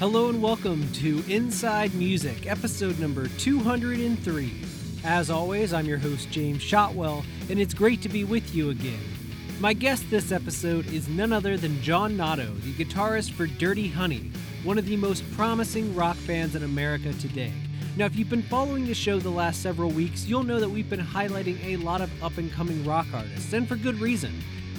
Hello and welcome to Inside Music, episode number 203. As always, I'm your host, James Shotwell, and it's great to be with you again. My guest this episode is none other than John Notto, the guitarist for Dirty Honey, one of the most promising rock bands in America today. Now, if you've been following the show the last several weeks, you'll know that we've been highlighting a lot of up and coming rock artists, and for good reason.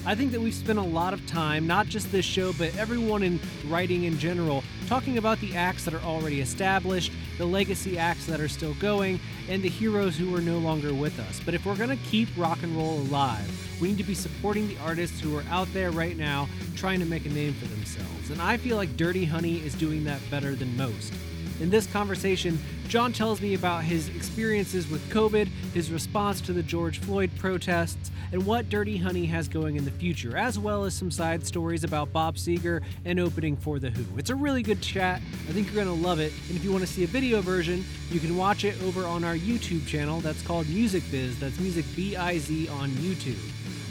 I think that we've spent a lot of time, not just this show, but everyone in writing in general, talking about the acts that are already established, the legacy acts that are still going, and the heroes who are no longer with us. But if we're going to keep rock and roll alive, we need to be supporting the artists who are out there right now trying to make a name for themselves. And I feel like Dirty Honey is doing that better than most. In this conversation, John tells me about his experiences with COVID, his response to the George Floyd protests, and what Dirty Honey has going in the future, as well as some side stories about Bob Seger and opening for The Who. It's a really good chat. I think you're going to love it. And if you want to see a video version, you can watch it over on our YouTube channel that's called Music Biz. That's Music B I Z on YouTube.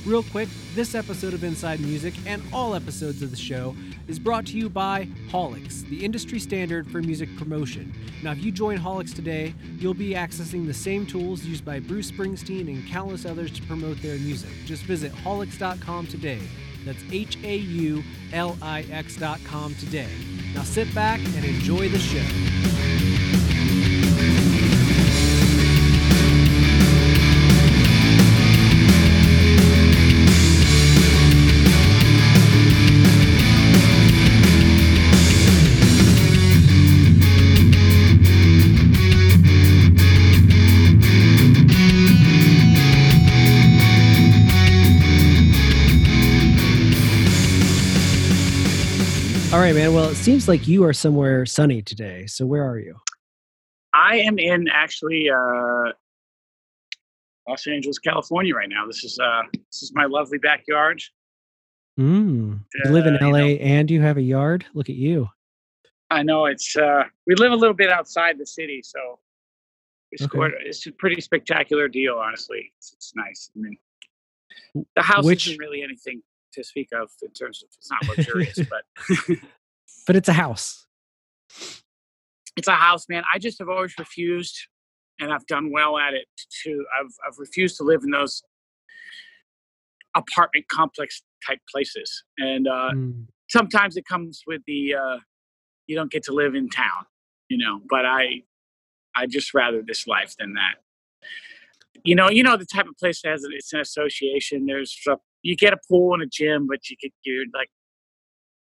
Real quick, this episode of Inside Music and all episodes of the show is brought to you by Haulix, the industry standard for music promotion. Now, if you join Haulix today, you'll be accessing the same tools used by Bruce Springsteen and countless others to promote their music. Just visit haulix.com today. That's H A U L I X.com today. Now sit back and enjoy the show. All right, man. Well, it seems like you are somewhere sunny today. So where are you? I am in actually uh, Los Angeles, California right now. This is uh, this is my lovely backyard. Mm. You live in Uh, you LA know- and you have a yard? Look at you. I know it's uh, we live a little bit outside the city, so it's, Okay. quite, it's a pretty spectacular deal. Honestly, it's, it's nice. I mean, the house Which- isn't really anything to speak of in terms of it's not luxurious, but But it's a house. it's a house, man. I just have always refused, and I've done well at it. To I've I've refused to live in those apartment complex type places, and uh, Mm. sometimes it comes with the uh, you don't get to live in town, you know. But I I just rather this life than that. You know, you know the type of place that has it- it's an association. There's you get a pool and a gym, but you get you're like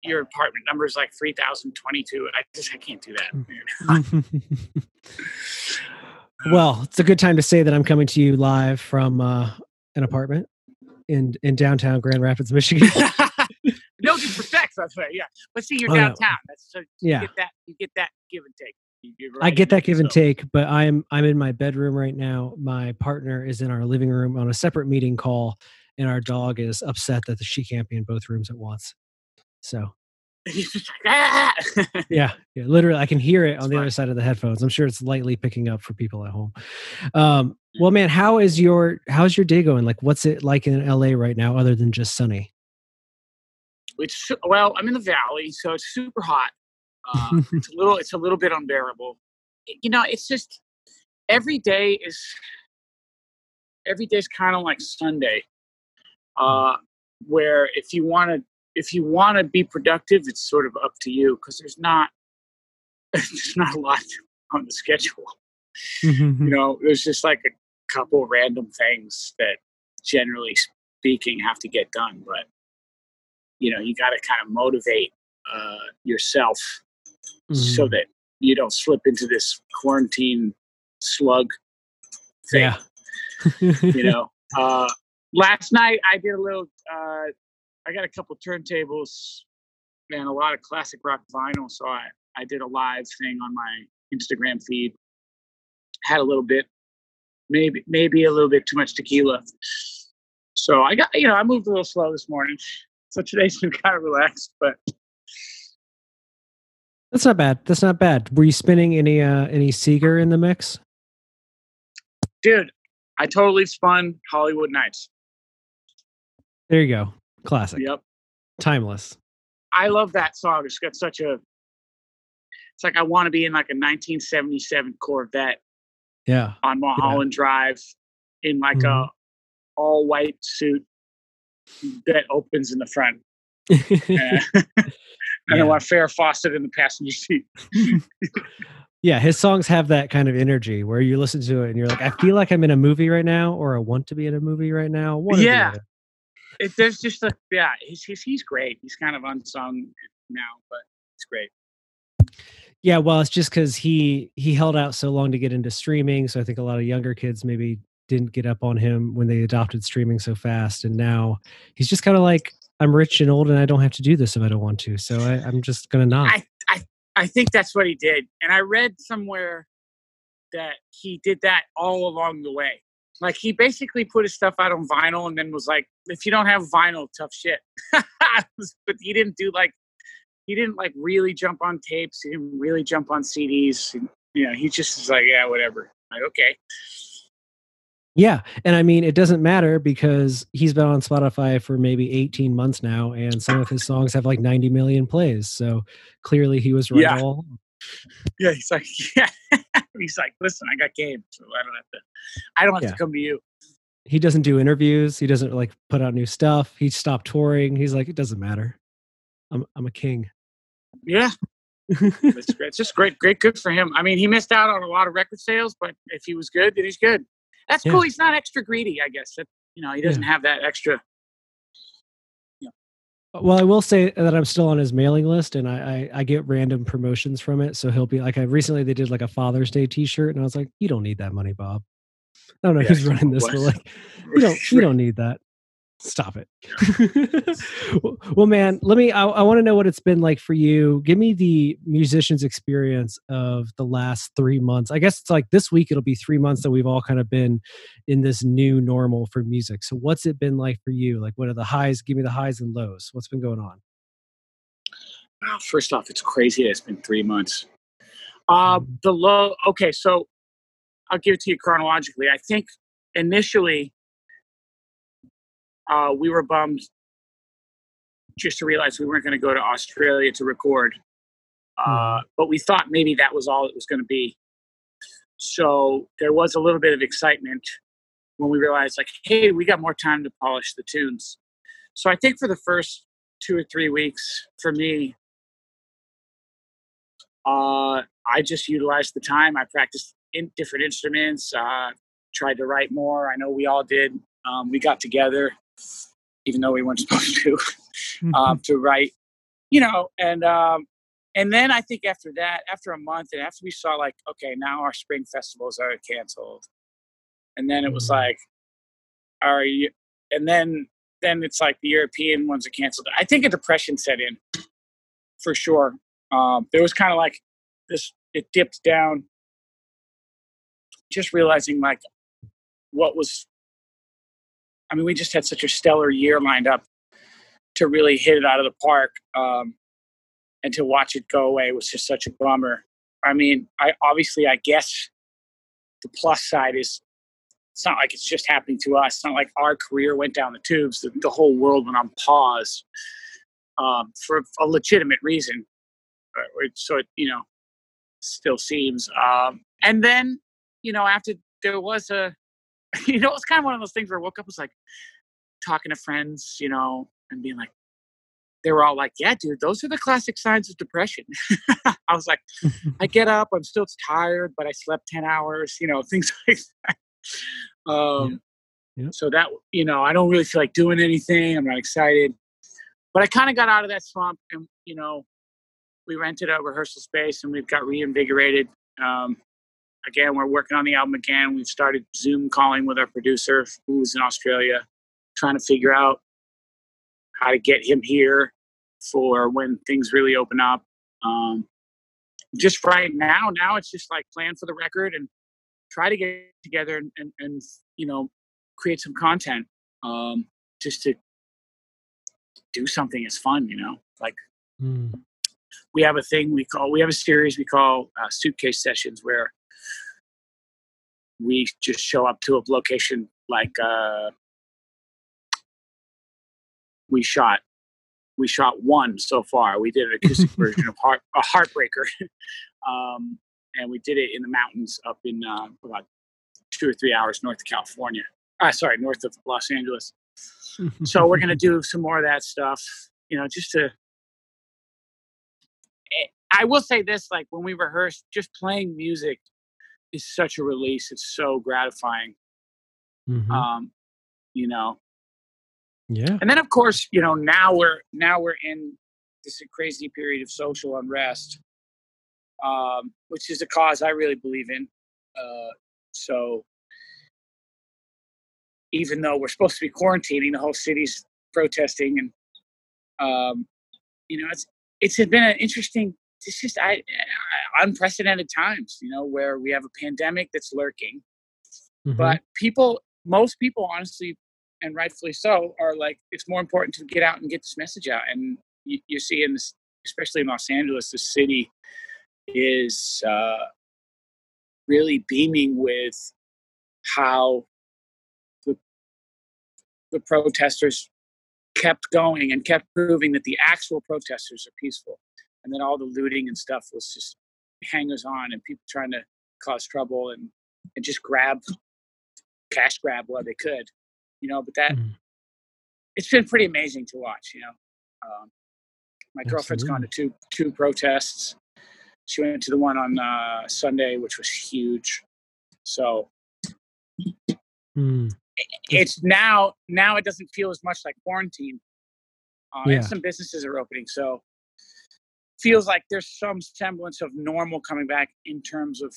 your apartment number is like three thousand twenty two. I just I can't do that. well, it's a good time to say that I'm coming to you live from uh, an apartment in in downtown Grand Rapids, Michigan. no disrespect, that's right. Yeah, but see, you're Oh, no. downtown. That's so you Yeah. get that you get that give and take. You're I get that give and take, but I'm I'm in my bedroom right now. My partner is in our living room on a separate meeting call, and our dog is upset that she can't be in both rooms at once. So He's just like, "Ah!" yeah, yeah, literally, I can hear it on the fine. other side of the headphones. I'm sure it's lightly picking up for people at home. Um, well, man, how is your how's your day going? Like, what's it like in LA right now, other than just sunny? It's well, I'm in the valley, so it's super hot. Uh, it's a little, it's a little bit unbearable. You know, it's just every day is every day's kind of like Sunday, uh, where if you want to, if you want to be productive, it's sort of up to you because there's not, there's not a lot on the schedule. you know, there's just like a couple random things that generally speaking have to get done, but you know, you got to kind of motivate uh, yourself so Mhm. that you don't slip into this quarantine slug thing. yeah, You know, uh, last night I did a little, uh, I got a couple turntables and a lot of classic rock vinyl. So I, I did a live thing on my Instagram feed. Had a little bit, maybe maybe a little bit too much tequila. So I got you know I moved a little slow this morning. So today's been kind of relaxed, but That's not bad. That's not bad. Were you spinning any uh any Seger in the mix? dude, I totally spun Hollywood Nights. There you go. Classic. Yep. Timeless. I love that song. It's got such a it's like I want to be in like a 1977 Corvette Yeah. on Mulholland Drive in like Mhm. a all white suit that opens in the front. and Yeah. I want Farrah Fawcett in the passenger seat. yeah, his songs have that kind of energy where you listen to it and you're like, I feel like I'm in a movie right now, or I want to be in a movie right now. Yeah. It, there's just a yeah, he's, he's he's great. He's kind of unsung now, but it's great. Yeah, well, it's just because he he held out so long to get into streaming, so I think a lot of younger kids maybe didn't get up on him when they adopted streaming so fast, and now he's just kind of like, I'm rich and old, and I don't have to do this if I don't want to, so I, I'm just gonna not. I, I I think that's what he did, and I read somewhere that he did that all along the way. Like he basically put his stuff out on vinyl, and then was like, "If you don't have vinyl, tough shit." but he didn't do like he didn't like really jump on tapes. He didn't really jump on CDs. And, you know, he just was like, "Yeah, whatever." Like, okay, Yeah, and I mean, it doesn't matter because he's been on Spotify for maybe 18 months now, and some of his songs have like 90 million plays. So clearly, he was right Yeah. all. Yeah. He's like, yeah. he's like, "Listen, I got game, so I don't have to. I don't have Yeah. to come to you." He doesn't do interviews. He doesn't like put out new stuff. He stopped touring. He's like, it doesn't matter. I'm I'm a king. Yeah, it's great. It's just great, great, good for him. I mean, he missed out on a lot of record sales, but if he was good, then he's good. That's Yeah. cool. He's not extra greedy, I guess. That, you know, he doesn't have that extra. Well, I will say that I'm still on his mailing list, and I, I I get random promotions from it. So he'll be like, I recently they did like a Father's Day T-shirt, and I was like, you don't need that money, Bob. I don't know Yeah, who's running this, but like, you don't you don't need that. Stop it. well, man, let me. I, I want to know what it's been like for you. Give me the musician's experience of the last three months. I guess it's like this week. It'll be three months that we've all kind of been in this new normal for music. So, what's it been like for you? Like, what are the highs? Give me the highs and lows. What's been going on? Wow, first off, it's crazy. that It's been three months. Uh, the low. Okay, so I'll give it to you chronologically. I think initially uh, we were bummed just to realize we weren't going to go to Australia to record. Uh, but we thought maybe that was all it was going to be. So there was a little bit of excitement when we realized, like, hey, we got more time to polish the tunes. So I think for the first two or three weeks, for me, uh, I just utilized the time. I practiced in different instruments, uh, tried to write more. I know we all did. Um, we got together, even though we weren't supposed to, um, to write, you know, and um, and then I think after that, after a month, and after we saw like, okay, now our spring festivals are canceled, and then it was Mhm. like, are you? And then then it's like the European ones are canceled. I think a depression set in, for sure. Um, there was kind of like this. It dipped down. Just realizing like what was. I mean, we just had such a stellar year lined up to really hit it out of the park. Um, and to watch it go away was just such a bummer. I mean, I obviously, I guess the plus side is it's not like it's just happening to us. It's not like our career went down the tubes. The, the whole world went on pause um, for a legitimate reason. Uh, So it, you know, still seems. Um, and then, you know, after there was a, you know, it's kind of one of those things where I woke up was like talking to friends, you know, and being like, they were all like, "Yeah, dude, those are the classic signs of depression." I was like, I get up, I'm still tired, but I slept 10 hours, you know, things like that. Um, Yeah. Yeah. So that, you know, I don't really feel like doing anything. I'm not excited. But I kind of got out of that swamp and, you know, we rented a rehearsal space and we've got reinvigorated. Um, again, we're working on the album again. We've started Zoom calling with our producer who's in Australia, trying to figure out how to get him here for when things really open up. Um, just right now, now it's just like plan for the record and try to get together and, and, and you know, create some content um, just to do something as fun, you know, like Mm. we have a thing we call, we have a series we call uh, suitcase sessions where we just show up to a location like uh, we shot we shot one so far. We did an acoustic version of Heart, a Heartbreaker. um, and we did it in the mountains up in uh, about two or three hours north of California. Ah, sorry, north of Los Angeles. so we're gonna do some more of that stuff. You know, just to. Eh, I will say this: like when we rehearse, just playing music is such a release. It's so gratifying. Mhm. Um, you know, yeah. and then of course you know now we're now we're in this crazy period of social unrest um, which is a cause i really believe in uh, so even though we're supposed to be quarantining the whole city's protesting and um, you know it's it's been an interesting it's just I, I unprecedented times you know where we have a pandemic that's lurking Mhm. but people most people honestly and rightfully so are like it's more important to get out and get this message out and you, you see in this especially in los angeles the city is uh, really beaming with how the, the protesters kept going and kept proving that the actual protesters are peaceful and then all the looting and stuff was just hangers on and people trying to cause trouble and, and just grab cash grab while they could you know but that Mhm. it's been pretty amazing to watch you know um, my girlfriend's gone to two two protests she went to the one on uh, sunday which was huge so Mm. it's now now it doesn't feel as much like quarantine uh, Yeah. and some businesses are opening so feels like there's some semblance of normal coming back in terms of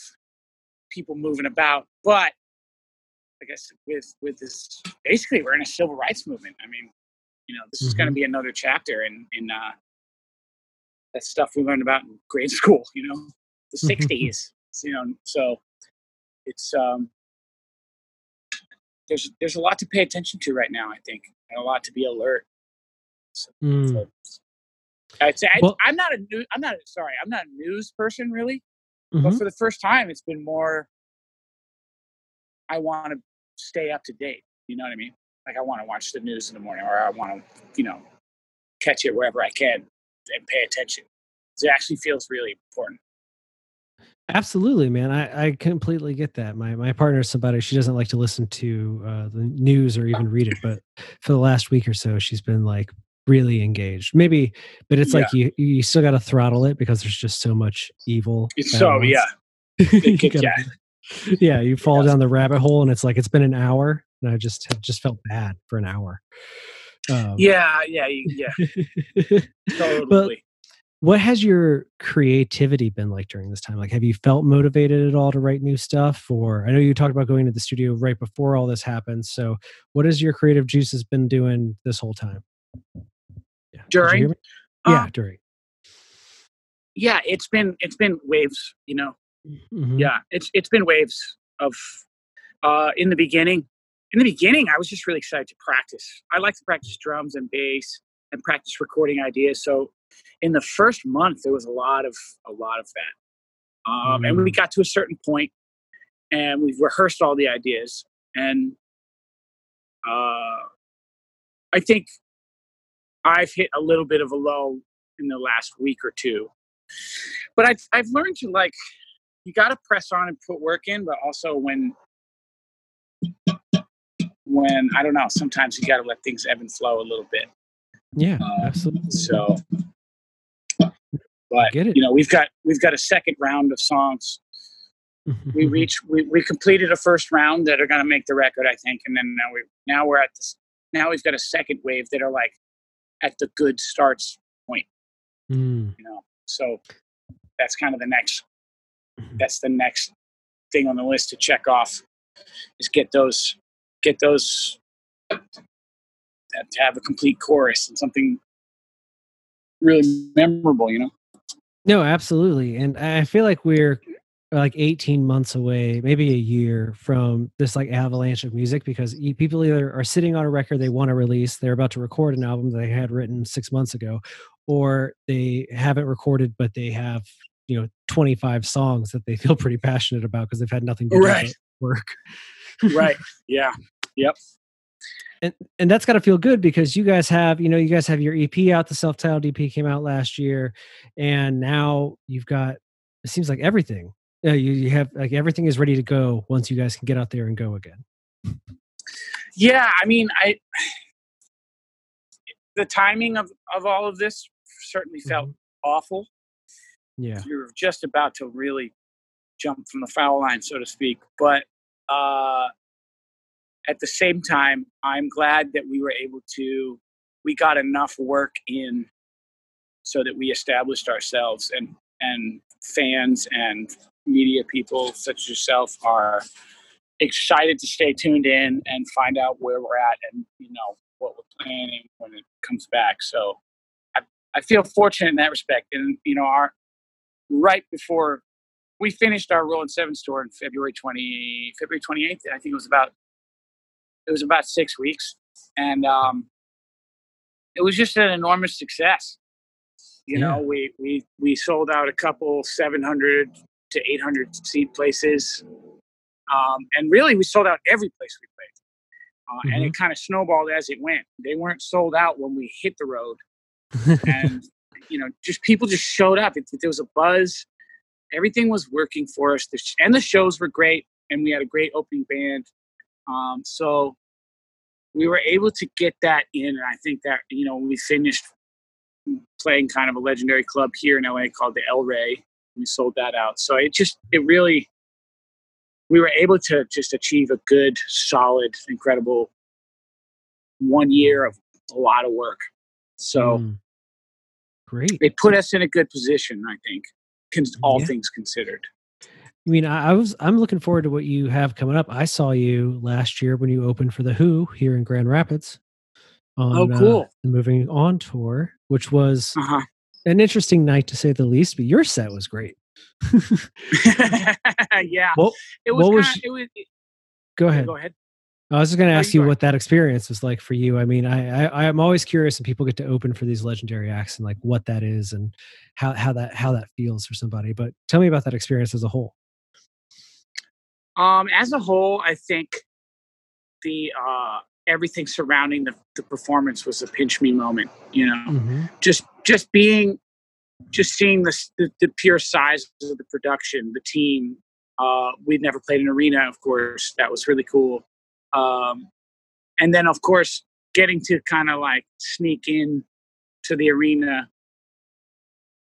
people moving about but i guess with with this basically we're in a civil rights movement. I mean you know this is going to be another chapter in in uh that stuff we learned about in grade school you know the 60s you know so it's um there's there's a lot to pay attention to right now i think and a lot to be alert. Mm. so I'd say I, Well- I'm not a new. I'm not sorry. I'm not a news person really. Mhm. But for the first time, it's been more. I want to stay up to date. You know what I mean? Like I want to watch the news in the morning, or I want to, you know, catch it wherever I can and pay attention. It actually feels really important. Absolutely, man. I, I completely get that. My my partner is somebody she doesn't like to listen to uh, the news or even read it, but for the last week or so, she's been like really engaged. Maybe, but it's like you you still got to throttle it because there's just so much evil. It's so yeah. Gotta yeah. yeah. You fall down the rabbit hole, and it's like it's been an hour, and I just have just felt bad for an hour. Um, Yeah, yeah, yeah. Totally. what has your creativity been like during this time like have you felt motivated at all to write new stuff or i know you talked about going to the studio right before all this happened so what has your creative juices been doing this whole time yeah. During? yeah Um, during yeah, it's been it's been waves. You know, Mhm. yeah it's it's been waves of uh in the beginning in the beginning i was just really excited to practice i like to practice drums and bass and practice recording ideas so in the first month there was a lot of a lot of that um and we Mm. got to a certain point and we've rehearsed all the ideas and uh i think i've hit a little bit of a low in the last week or two but i've i've learned to like you got to press on and put work in, but also when when I don't know, sometimes you got to let things ebb and flow a little bit. yeah Uh, absolutely So, but get it. you know, we've got we've got a second round of songs. We Mhm. reach we, we completed a first round that are going to make the record, I think, and then now we now we're at this now we've got a second wave that are like at the good starts point. Mm. You know, so that's kind of the next Mhm. that's the next thing on the list to check off is get those get those to have a complete chorus and something really memorable you know No, absolutely. And I feel like we're like 18 months away, maybe a year from this like avalanche of music because people either are sitting on a record they want to release, they're about to record an album they had written six months ago, or they haven't recorded, but they have, you know, 25 songs that they feel pretty passionate about because they've had nothing to do Right. work. right yeah Yep. and and that's got to feel good because you guys have you know you guys have your ep out the self-titled ep came out last year and now you've got it seems like everything. Yeah, you, you have like everything is ready to go once you guys can get out there and go again. Yeah, I mean, I the timing of of all of this certainly felt mm-hmm. awful. Yeah, you're just about to really jump from the foul line, so to speak. But uh, at the same time, I'm glad that we were able to. We got enough work in so that we established ourselves, and and fans and media people such as yourself are excited to stay tuned in and find out where we're at and you know what we're planning when it comes back. So I, I feel fortunate in that respect. And you know, our right before we finished our Rolling Sevens tour in February twenty February twenty eighth, I think it was about it was about six weeks, and um, it was just an enormous success. You yeah. know, we we we sold out a couple seven hundred to eight hundred seat places um, and really, we sold out every place we played. Uh, mm-hmm. And it mm-hmm. kind of snowballed as it went. They weren't sold out when we hit the road. and, you know, just people just showed up. It, there was a buzz. Everything was working for us. And the shows were great. And we had a great opening band. Um, so we were able to get that in. And I think that, you know, when we finished playing kind of a legendary club here in LA called the El Rey, we sold that out. So it just, it really, we were able to just achieve a good, solid, incredible one year of a lot of work. So mm. great. They put us in a good position, I think, all yeah. things considered. I mean, I was I'm looking forward to what you have coming up. I saw you last year when you opened for the Who here in Grand Rapids. On, oh, cool! Uh, the Moving On tour, which was uh-huh. An interesting night to say the least. But your set was great. yeah. Well, it was, what was it was Go ahead. Go ahead. I was just going to ask you, you what that experience was like for you. I mean, I, I I'm always curious when people get to open for these legendary acts and like what that is and how how that how that feels for somebody. But tell me about that experience as a whole. Um, as a whole, I think the uh, everything surrounding the, the performance was a pinch me moment. You know, mm-hmm. just just being just seeing the, the, the pure size of the production, the team. Uh, we'd never played an arena, of course. That was really cool. Um, and then, of course, getting to kind of like sneak in to the arena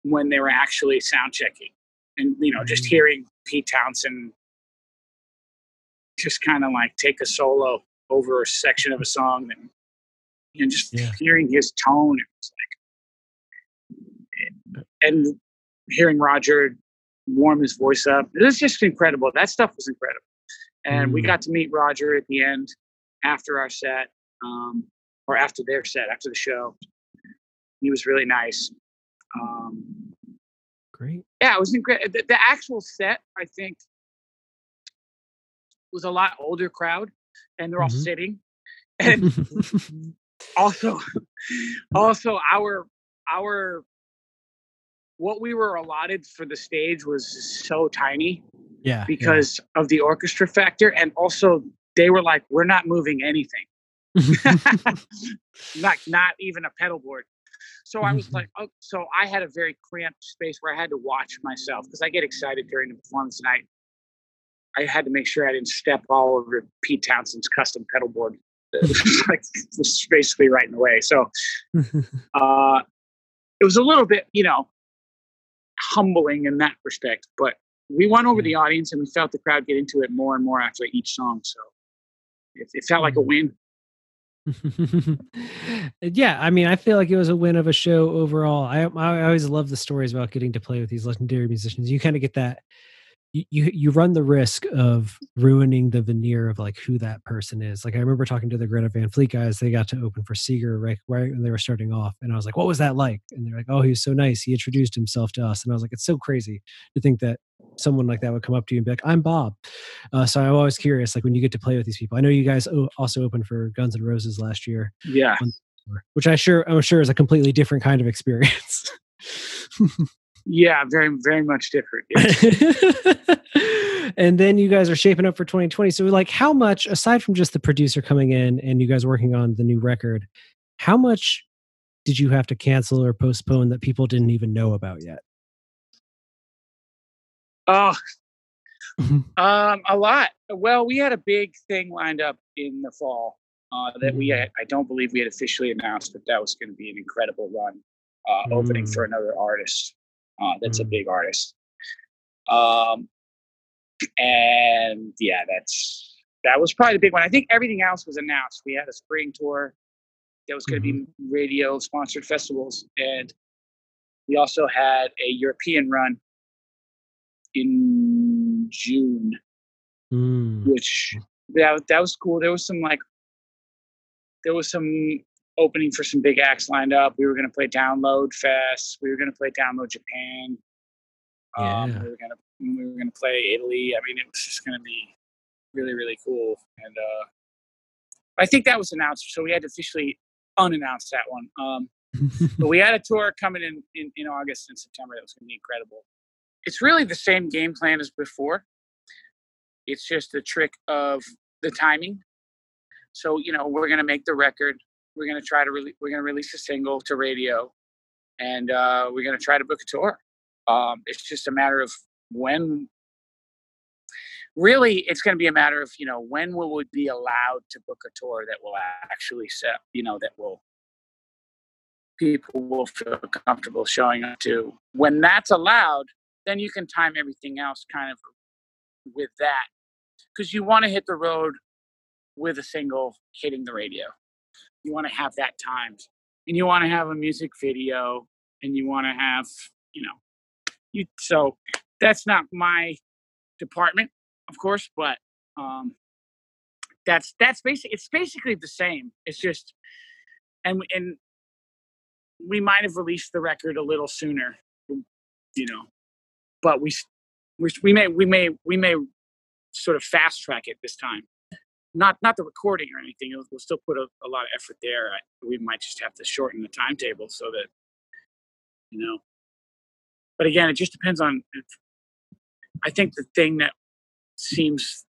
when they were actually sound checking, and you know, just mm-hmm. hearing Pete Townshend just kind of like take a solo over a section of a song and you know, just yeah. hearing his tone. It was like, and hearing Roger warm his voice up, it was just incredible. That stuff was incredible. And mm. we got to meet Roger at the end after our set, um, or after their set, after the show. He was really nice. Um, Great. Yeah, it was incredible. The, the actual set, I think, was a lot older crowd, and they're all mm-hmm. sitting. And also, also our our what we were allotted for the stage was so tiny. Yeah. Because yeah. of the orchestra factor. And also they were like, we're not moving anything. like not even a pedal board. So I was mm-hmm. like, oh, so I had a very cramped space where I had to watch myself because I get excited during the performance and I I had to make sure I didn't step all over Pete Townshend's custom pedal board. like was basically right in the way. So uh, it was a little bit, you know, humbling in that respect. But we won over the audience and we felt the crowd get into it more and more after each song. So it, it felt like a win. yeah, I mean, I feel like it was a win of a show overall. I I always love the stories about getting to play with these legendary musicians. You kind of get that you you run the risk of ruining the veneer of like who that person is. Like I remember talking to the Greta Van Fleet guys. They got to open for Seger right, right when they were starting off, and I was like, "What was that like?" And they're like, "Oh, he was so nice. He introduced himself to us." And I was like, "It's so crazy to think that someone like that would come up to you and be like, "I'm Bob." Uh, so I'm always curious, like when you get to play with these people. I know you guys also opened for Guns N' Roses last year. Yeah. Which I sure I'm sure is a completely different kind of experience. Yeah, very, very much different. Yes. and then you guys are shaping up for 2020. So, like, how much, aside from just the producer coming in and you guys working on the new record, how much did you have to cancel or postpone that people didn't even know about yet? Oh, um, a lot. Well, we had a big thing lined up in the fall uh, that we had, I don't believe we had officially announced that that was going to be an incredible run, uh, mm. opening for another artist. Uh, that's mm. a big artist. Um, and yeah, that's that was probably the big one. I think everything else was announced. We had a spring tour that was going to mm-hmm. be radio sponsored festivals, and we also had a European run in June, mm. which that that was cool. There was some like there was some opening for some big acts lined up. We were going to play Download Fest. We were going to play Download Japan. Yeah. Um, we were going to we were going to play Italy. I mean, it was just going to be really really cool. And uh, I think that was announced, so we had to officially unannounce that one. Um, but we had a tour coming in, in in August and September that was going to be incredible. It's really the same game plan as before. It's just the trick of the timing so you know, we're gonna make the record. We're gonna try to re- we're gonna release a single to radio, and uh, we're gonna try to book a tour. Um, it's just a matter of when. Really, it's going to be a matter of you know when will we be allowed to book a tour that will actually set you know that will people will feel comfortable showing up to. When that's allowed, then you can time everything else kind of with that because you want to hit the road with a single hitting the radio. You want to have that timed, and you want to have a music video, and you want to have, you know, you. So that's not my department, of course, but um, that's that's basically it's basically the same. It's just, and and we might have released the record a little sooner, you know, but we, we may we may we may sort of fast track it this time not not the recording or anything. We'll, we'll still put a, a, lot of effort there. I, we might just have to shorten the timetable so that you know. But again, it just depends on. I think the thing that seems,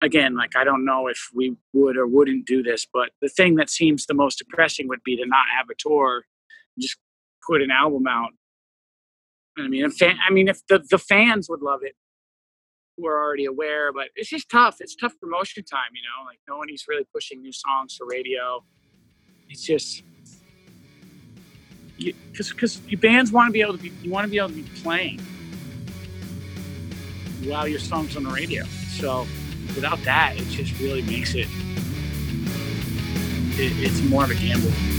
again, like I don't know if we would or wouldn't do this, but the thing that seems the most depressing would be to not have a tour, just put an album out. I mean, fan, I mean, if the the fans would love it, who are already aware, but it's just tough. It's tough promotion time, you know. Like no one is really pushing new songs to radio. It's just because because your bands want to be able to be you want to be able to be playing while your songs on the radio. So without that, it just really makes it, it it's more of a gamble.